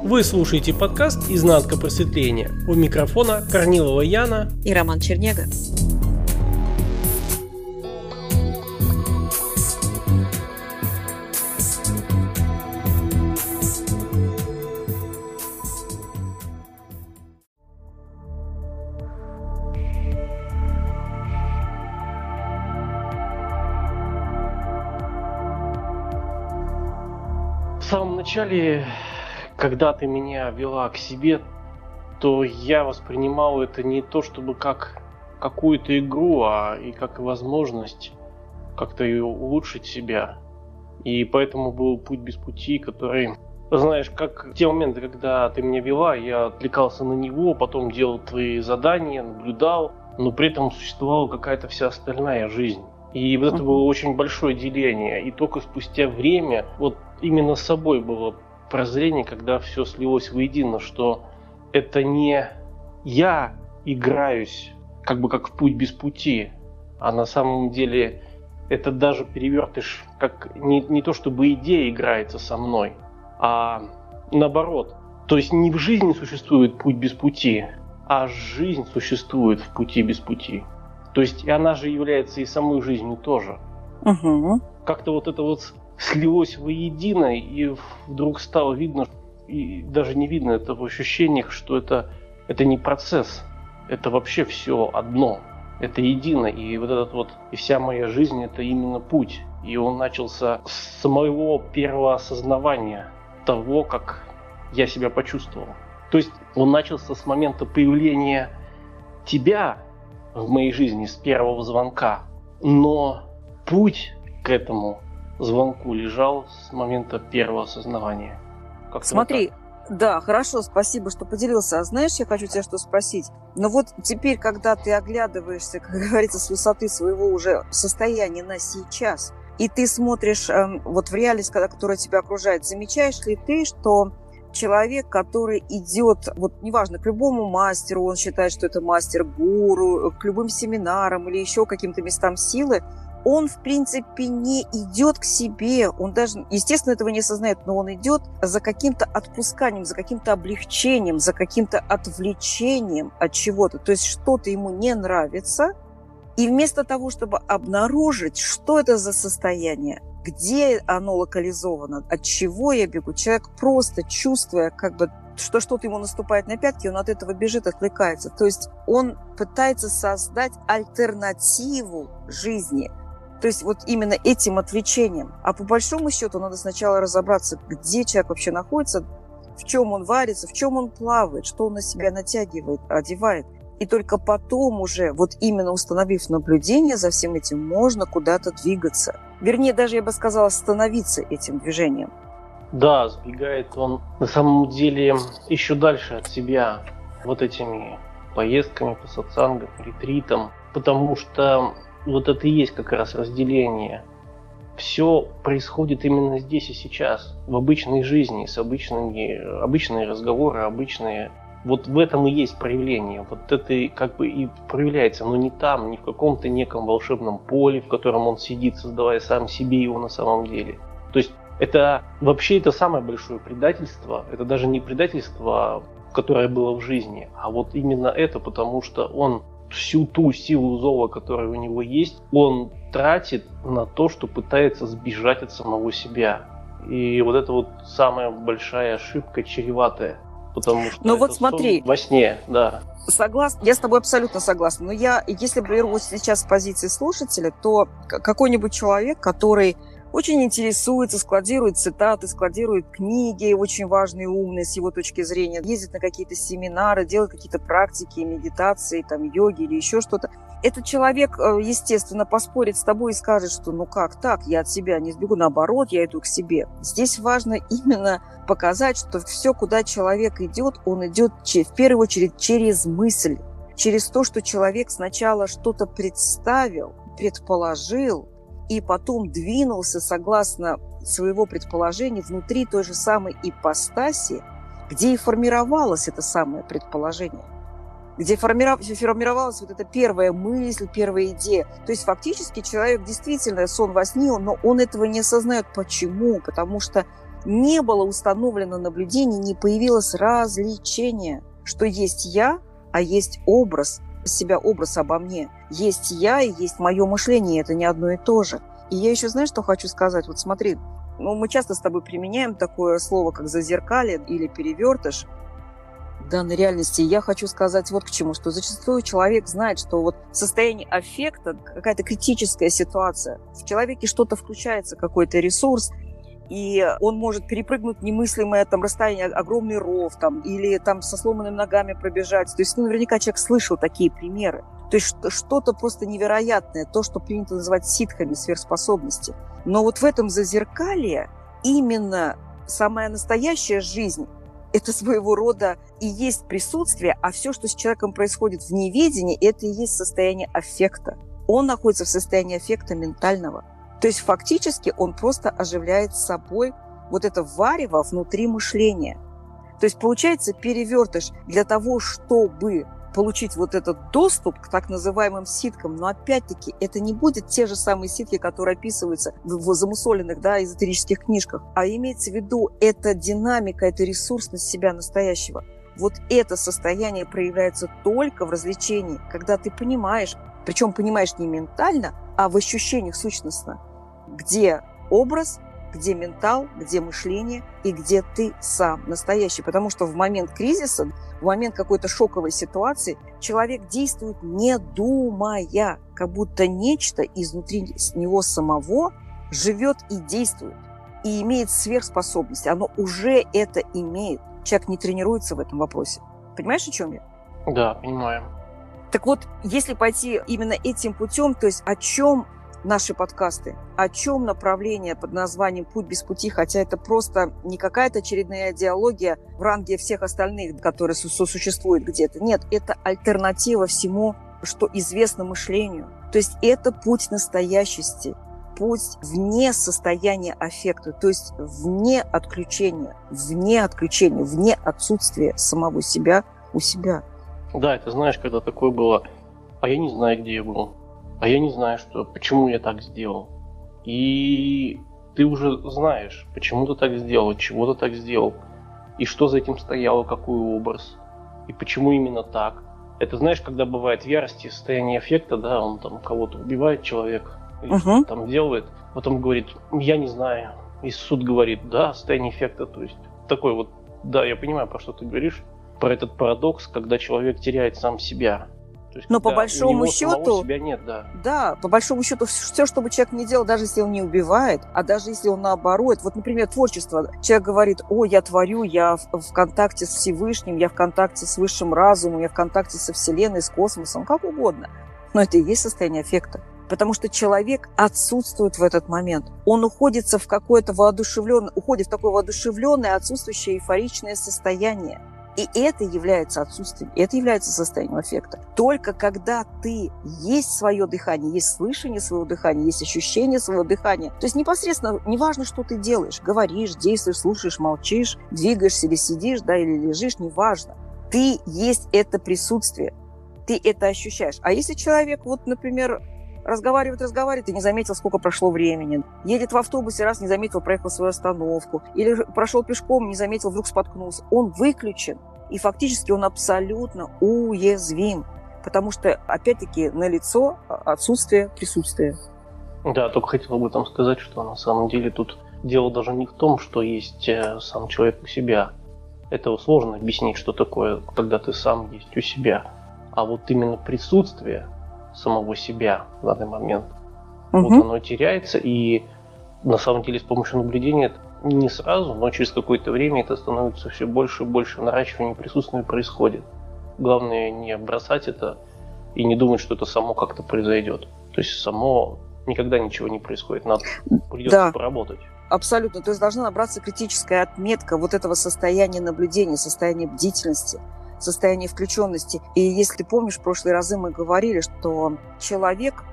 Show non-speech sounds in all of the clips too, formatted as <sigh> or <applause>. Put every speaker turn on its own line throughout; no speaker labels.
Вы слушаете подкаст «Изнанка просветления». У микрофона Корнилова Яна
и Роман Чернега.
В самом начале когда ты меня вела к себе, то я воспринимал это не то чтобы как какую-то игру, а и как возможность как-то улучшить себя. И поэтому был путь без пути, который, знаешь, как в те моменты, когда ты меня вела, я отвлекался на него, потом делал твои задания, наблюдал, но при этом существовала какая-то вся остальная жизнь. И вот это было очень большое деление. И только спустя время, вот именно с собой было прозрение, когда все слилось воедино, что это не я играюсь, как бы как в путь без пути, а на самом деле это даже перевертыш, как не, не то чтобы идея играется со мной, а наоборот. То есть не в жизни существует путь без пути, а жизнь существует в пути без пути. То есть и она же является и самой жизнью тоже.
Угу.
Как-то вот это вот слилось воедино, и вдруг стало видно, и даже не видно это в ощущениях, что это, это не процесс, это вообще все одно, это едино, и вот этот вот, и вся моя жизнь это именно путь. И он начался с моего первого осознавания того, как я себя почувствовал. То есть он начался с момента появления тебя в моей жизни, с первого звонка. Но путь к этому звонку лежал с момента первого осознавания.
Как Смотри, да, хорошо, спасибо, что поделился. А знаешь, я хочу тебя что спросить. Но вот теперь, когда ты оглядываешься, <laughs> как говорится, с высоты своего уже состояния на сейчас, и ты смотришь э, вот в реальность, которая тебя окружает, замечаешь ли ты, что человек, который идет, вот неважно, к любому мастеру, он считает, что это мастер-гуру, к любым семинарам или еще каким-то местам силы, он, в принципе, не идет к себе, он даже, естественно, этого не осознает, но он идет за каким-то отпусканием, за каким-то облегчением, за каким-то отвлечением от чего-то. То есть что-то ему не нравится, и вместо того, чтобы обнаружить, что это за состояние, где оно локализовано, от чего я бегу, человек просто чувствуя, как бы что что-то ему наступает на пятки, он от этого бежит, отвлекается. То есть он пытается создать альтернативу жизни – то есть вот именно этим отвлечением. А по большому счету надо сначала разобраться, где человек вообще находится, в чем он варится, в чем он плавает, что он на себя натягивает, одевает. И только потом уже, вот именно установив наблюдение за всем этим, можно куда-то двигаться. Вернее, даже я бы сказала, становиться этим движением.
Да, сбегает он на самом деле еще дальше от себя вот этими поездками по сатсангам, ретритам, потому что вот это и есть как раз разделение. Все происходит именно здесь и сейчас, в обычной жизни, с обычными, обычные разговоры, обычные. Вот в этом и есть проявление. Вот это как бы и проявляется, но не там, не в каком-то неком волшебном поле, в котором он сидит, создавая сам себе его на самом деле. То есть это вообще это самое большое предательство. Это даже не предательство, которое было в жизни, а вот именно это, потому что он всю ту силу зова, которая у него есть, он тратит на то, что пытается сбежать от самого себя. И вот это вот самая большая ошибка, чреватая. Потому что
ну вот смотри,
во сне, да.
Согласна, я с тобой абсолютно согласна. Но я, если беру сейчас с позиции слушателя, то какой-нибудь человек, который очень интересуется, складирует цитаты, складирует книги, очень важные, умные с его точки зрения, ездит на какие-то семинары, делает какие-то практики, медитации, там, йоги или еще что-то. Этот человек, э, естественно, поспорит с тобой и скажет, что ну как так, я от себя не сбегу, наоборот, я иду к себе. Здесь важно <laughs> именно показать, что все, куда человек идет, он идет в первую очередь через мысль, через то, что человек сначала что-то представил, предположил, и потом двинулся согласно своего предположения внутри той же самой ипостаси, где и формировалось это самое предположение, где формировалась вот эта первая мысль, первая идея. То есть фактически человек действительно сон во сне, но он этого не осознает. Почему? Потому что не было установлено наблюдение, не появилось развлечение, что есть я, а есть образ, себя образ обо мне. Есть я и есть мое мышление, это не одно и то же. И я еще, знаешь, что хочу сказать? Вот смотри, ну, мы часто с тобой применяем такое слово, как зазеркалье или перевертыш в данной реальности. Я хочу сказать вот к чему, что зачастую человек знает, что вот состояние аффекта, какая-то критическая ситуация, в человеке что-то включается, какой-то ресурс, и он может перепрыгнуть немыслимое там расстояние, огромный ров там, или там со сломанными ногами пробежать. То есть ну, наверняка человек слышал такие примеры. То есть что-то просто невероятное, то, что принято называть ситхами, сверхспособности. Но вот в этом зазеркалье именно самая настоящая жизнь это своего рода и есть присутствие, а все, что с человеком происходит в неведении, это и есть состояние аффекта. Он находится в состоянии аффекта ментального. То есть фактически он просто оживляет собой вот это варево внутри мышления. То есть получается перевертыш для того, чтобы получить вот этот доступ к так называемым ситкам, но опять-таки это не будет те же самые ситки, которые описываются в замусоленных, да, эзотерических книжках, а имеется в виду эта динамика, эта ресурсность себя настоящего. Вот это состояние проявляется только в развлечении, когда ты понимаешь, причем понимаешь не ментально, а в ощущениях сущностно, где образ, где ментал, где мышление и где ты сам настоящий. Потому что в момент кризиса, в момент какой-то шоковой ситуации человек действует не думая, как будто нечто изнутри него самого живет и действует, и имеет сверхспособность. Оно уже это имеет. Человек не тренируется в этом вопросе. Понимаешь, о чем я?
Да, понимаю.
Так вот, если пойти именно этим путем, то есть о чем наши подкасты. О чем направление под названием «Путь без пути», хотя это просто не какая-то очередная идеология в ранге всех остальных, которые сосуществуют где-то. Нет, это альтернатива всему, что известно мышлению. То есть это путь настоящести, путь вне состояния аффекта, то есть вне отключения, вне отключения, вне отсутствия самого себя у себя.
Да, это знаешь, когда такое было, а я не знаю, где я был а я не знаю, что, почему я так сделал. И ты уже знаешь, почему ты так сделал, чего ты так сделал, и что за этим стояло, какой образ, и почему именно так. Это знаешь, когда бывает в ярости состояние эффекта, да, он там кого-то убивает человек, или uh-huh. там делает, потом говорит, я не знаю. И суд говорит, да, состояние эффекта, то есть такой вот, да, я понимаю, про что ты говоришь, про этот парадокс, когда человек теряет сам себя,
есть, Но по большому счету,
нет, да.
Да, по большому счету, все, что бы человек не делал, даже если он не убивает, а даже если он наоборот, вот, например, творчество, человек говорит, о, я творю, я в, в контакте с Всевышним, я в контакте с высшим разумом, я в контакте со Вселенной, с космосом, как угодно. Но это и есть состояние эффекта. Потому что человек отсутствует в этот момент. Он уходится в какое-то воодушевленное, уходит в такое воодушевленное, отсутствующее эйфоричное состояние. И это является отсутствием, это является состоянием эффекта. Только когда ты есть свое дыхание, есть слышание своего дыхания, есть ощущение своего дыхания. То есть непосредственно, неважно, что ты делаешь, говоришь, действуешь, слушаешь, молчишь, двигаешься или сидишь, да, или лежишь, неважно. Ты есть это присутствие, ты это ощущаешь. А если человек, вот, например, разговаривает, разговаривает, и не заметил, сколько прошло времени. Едет в автобусе, раз не заметил, проехал свою остановку. Или прошел пешком, не заметил, вдруг споткнулся. Он выключен. И фактически он абсолютно уязвим. Потому что, опять-таки, на лицо отсутствие присутствия.
Да, только хотел об этом сказать, что на самом деле тут дело даже не в том, что есть э, сам человек у себя. Это сложно объяснить, что такое, когда ты сам есть у себя. А вот именно присутствие, самого себя в данный момент. Угу. Вот оно теряется, и на самом деле с помощью наблюдения не сразу, но через какое-то время это становится все больше и больше наращивание присутствия происходит. Главное не бросать это и не думать, что это само как-то произойдет. То есть само никогда ничего не происходит, надо придется да. поработать.
Абсолютно. То есть должна набраться критическая отметка вот этого состояния наблюдения, состояния бдительности состояние включенности. И если ты помнишь, в прошлые разы мы говорили, что человек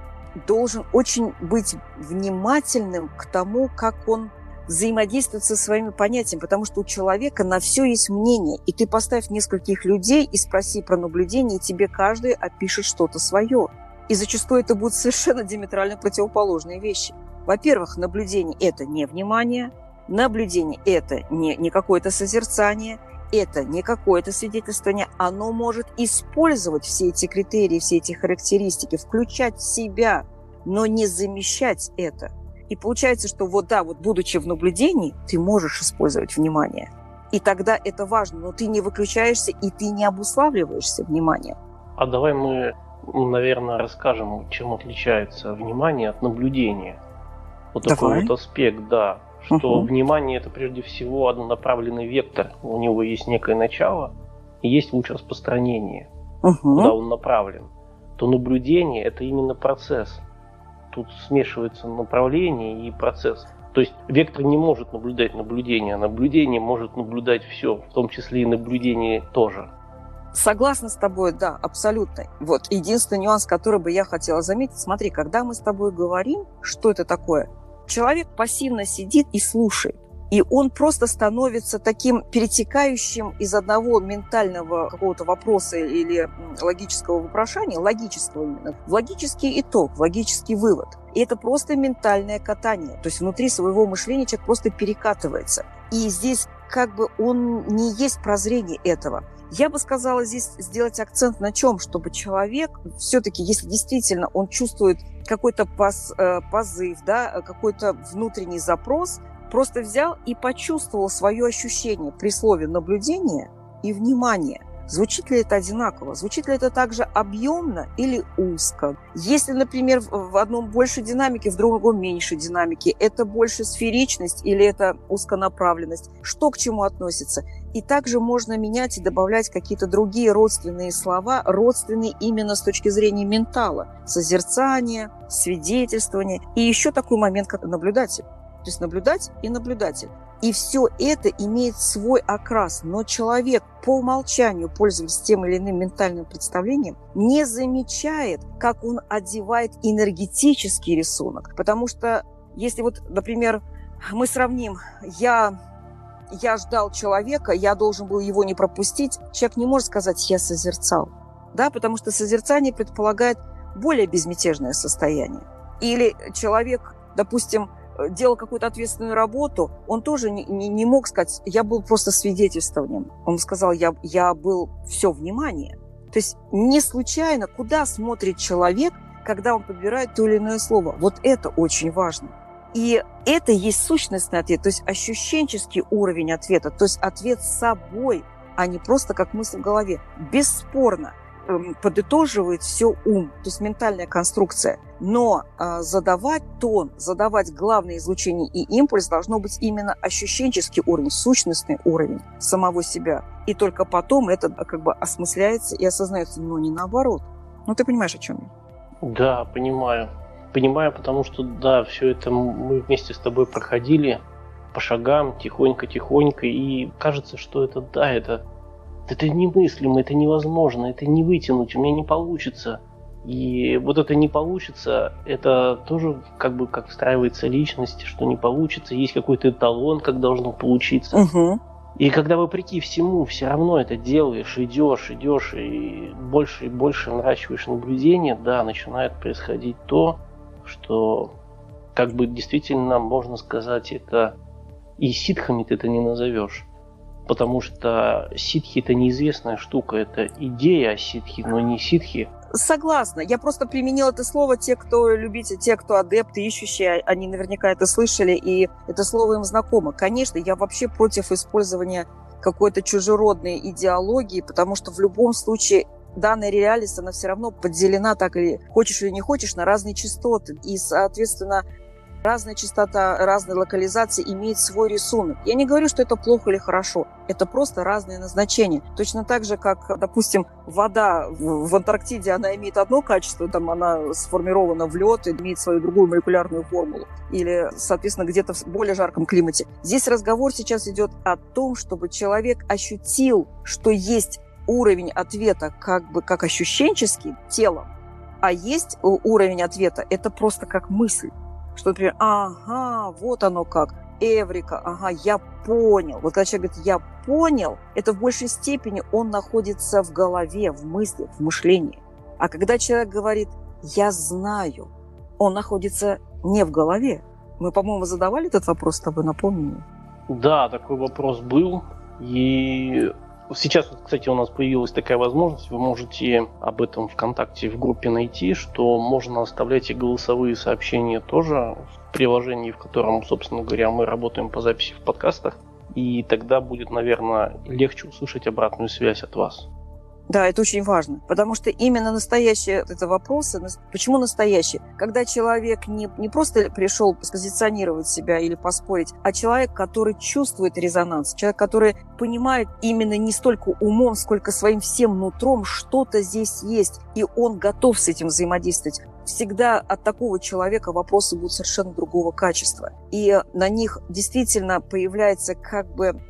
должен очень быть внимательным к тому, как он взаимодействует со своими понятиями, потому что у человека на все есть мнение. И ты поставь нескольких людей и спроси про наблюдение, и тебе каждый опишет что-то свое. И зачастую это будут <laughs> совершенно диаметрально противоположные вещи. Во-первых, наблюдение – это не внимание, Наблюдение – это не, не какое-то созерцание, это не какое-то свидетельствование, оно может использовать все эти критерии, все эти характеристики, включать в себя, но не замещать это. И получается, что вот да, вот будучи в наблюдении, ты можешь использовать внимание. И тогда это важно, но ты не выключаешься и ты не обуславливаешься вниманием.
А давай мы, наверное, расскажем, чем отличается внимание от наблюдения. Вот Давай. такой вот аспект, да что угу. внимание это прежде всего однонаправленный вектор. У него есть некое начало и есть луч распространения, угу. куда он направлен. То наблюдение это именно процесс. Тут смешивается направление и процесс. То есть вектор не может наблюдать наблюдение, а наблюдение может наблюдать все, в том числе и наблюдение тоже.
Согласна с тобой, да, абсолютно. Вот единственный нюанс, который бы я хотела заметить, смотри, когда мы с тобой говорим, что это такое, человек пассивно сидит и слушает. И он просто становится таким перетекающим из одного ментального какого-то вопроса или логического вопрошания, логического именно, в логический итог, в логический вывод. И это просто ментальное катание. То есть внутри своего мышления человек просто перекатывается. И здесь как бы он не есть прозрение этого. Я бы сказала здесь сделать акцент на чем, чтобы человек все-таки, если действительно он чувствует какой-то поз, э, позыв, да, какой-то внутренний запрос, просто взял и почувствовал свое ощущение при слове наблюдение и внимание – Звучит ли это одинаково? Звучит ли это также объемно или узко? Если, например, в одном больше динамики, в другом меньше динамики, это больше сферичность или это узконаправленность? Что к чему относится? И также можно менять и добавлять какие-то другие родственные слова, родственные именно с точки зрения ментала. Созерцание, свидетельствование. И еще такой момент, как наблюдатель. То есть наблюдать и наблюдатель. И все это имеет свой окрас, но человек по умолчанию, пользуясь тем или иным ментальным представлением, не замечает, как он одевает энергетический рисунок. Потому что если вот, например, мы сравним, я, я ждал человека, я должен был его не пропустить, человек не может сказать «я созерцал». Да, потому что созерцание предполагает более безмятежное состояние. Или человек, допустим, делал какую-то ответственную работу, он тоже не, не, не мог сказать, я был просто свидетельствованием. Он сказал, я, я был все внимание. То есть не случайно, куда смотрит человек, когда он подбирает то или иное слово. Вот это очень важно. И это есть сущностный ответ, то есть ощущенческий уровень ответа, то есть ответ собой, а не просто как мысль в голове. Бесспорно, Эм, подытоживает все ум, то есть ментальная конструкция. Но э, задавать тон, задавать главное излучение и импульс должно быть именно ощущенческий уровень, сущностный уровень самого себя. И только потом это как бы осмысляется и осознается, но не наоборот. Ну, ты понимаешь, о чем я?
Да, понимаю. Понимаю, потому что, да, все это мы вместе с тобой проходили по шагам, тихонько-тихонько, и кажется, что это, да, это это немыслимо, это невозможно, это не вытянуть, у меня не получится. И вот это не получится, это тоже как бы как встраивается личность, что не получится, есть какой-то эталон, как должно получиться. Угу. И когда вопреки всему все равно это делаешь, идешь, идешь, и больше и больше наращиваешь наблюдение, да, начинает происходить то, что как бы действительно можно сказать, это и ситхами ты это не назовешь потому что ситхи это неизвестная штука, это идея о ситхи, но не ситхи.
Согласна. Я просто применила это слово. Те, кто любите, те, кто адепты, ищущие, они наверняка это слышали, и это слово им знакомо. Конечно, я вообще против использования какой-то чужеродной идеологии, потому что в любом случае данная реальность, она все равно поделена так или хочешь или не хочешь на разные частоты. И, соответственно, Разная частота, разные локализации имеет свой рисунок. Я не говорю, что это плохо или хорошо. Это просто разные назначения. Точно так же, как, допустим, вода в Антарктиде, она имеет одно качество, там она сформирована в лед, имеет свою другую молекулярную формулу. Или, соответственно, где-то в более жарком климате. Здесь разговор сейчас идет о том, чтобы человек ощутил, что есть уровень ответа как бы как ощущенческий телом, а есть уровень ответа – это просто как мысль. Что, например, ага, вот оно как, Эврика, ага, я понял. Вот когда человек говорит «я понял», это в большей степени он находится в голове, в мыслях, в мышлении. А когда человек говорит «я знаю», он находится не в голове. Мы, по-моему, задавали этот вопрос с тобой, напомни
Да, такой вопрос был. И Сейчас, кстати, у нас появилась такая возможность, вы можете об этом ВКонтакте в группе найти, что можно оставлять и голосовые сообщения тоже в приложении, в котором, собственно говоря, мы работаем по записи в подкастах. И тогда будет, наверное, легче услышать обратную связь от вас.
Да, это очень важно, потому что именно настоящие это вопросы, почему настоящие? Когда человек не, не просто пришел позиционировать себя или поспорить, а человек, который чувствует резонанс, человек, который понимает именно не столько умом, сколько своим всем нутром, что-то здесь есть, и он готов с этим взаимодействовать всегда от такого человека вопросы будут совершенно другого качества. И на них действительно появляется как бы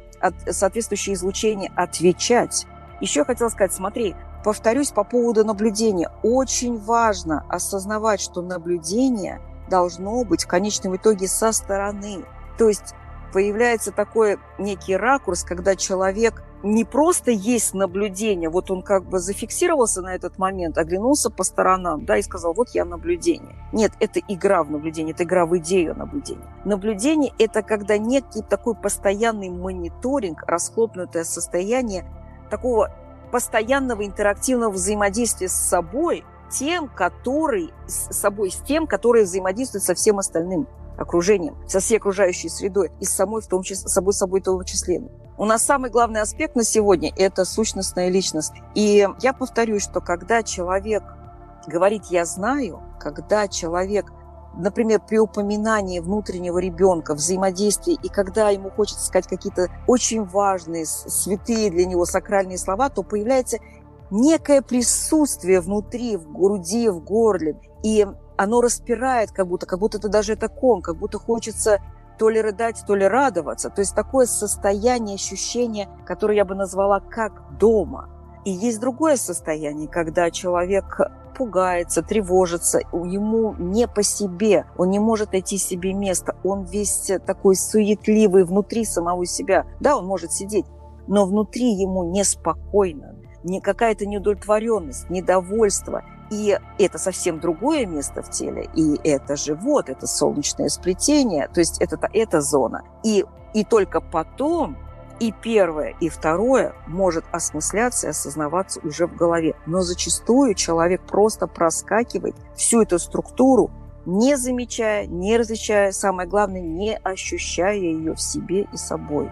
соответствующее излучение отвечать. Еще я хотела сказать, смотри, повторюсь по поводу наблюдения. Очень важно осознавать, что наблюдение должно быть в конечном итоге со стороны. То есть появляется такой некий ракурс, когда человек не просто есть наблюдение, вот он как бы зафиксировался на этот момент, оглянулся по сторонам, да, и сказал, вот я наблюдение. Нет, это игра в наблюдение, это игра в идею наблюдения. Наблюдение – это когда некий такой постоянный мониторинг, расхлопнутое состояние такого постоянного интерактивного взаимодействия с собой, тем, который с собой, с тем, который взаимодействует со всем остальным окружением, со всей окружающей средой и с самой, в том числе, собой, собой в том числе. У нас самый главный аспект на сегодня – это сущностная личность. И я повторюсь, что когда человек говорит «я знаю», когда человек например, при упоминании внутреннего ребенка, взаимодействии, и когда ему хочется сказать какие-то очень важные, святые для него сакральные слова, то появляется некое присутствие внутри, в груди, в горле. И оно распирает, как будто, как будто это даже это ком, как будто хочется то ли рыдать, то ли радоваться. То есть такое состояние, ощущение, которое я бы назвала как дома. И есть другое состояние, когда человек пугается, тревожится, ему не по себе, он не может найти себе место, он весь такой суетливый внутри самого себя. Да, он может сидеть, но внутри ему неспокойно, не какая-то неудовлетворенность, недовольство. И это совсем другое место в теле, и это живот, это солнечное сплетение, то есть это, это зона. И, и только потом и первое, и второе может осмысляться и осознаваться уже в голове. Но зачастую человек просто проскакивает всю эту структуру, не замечая, не различая, самое главное, не ощущая ее в себе и собой.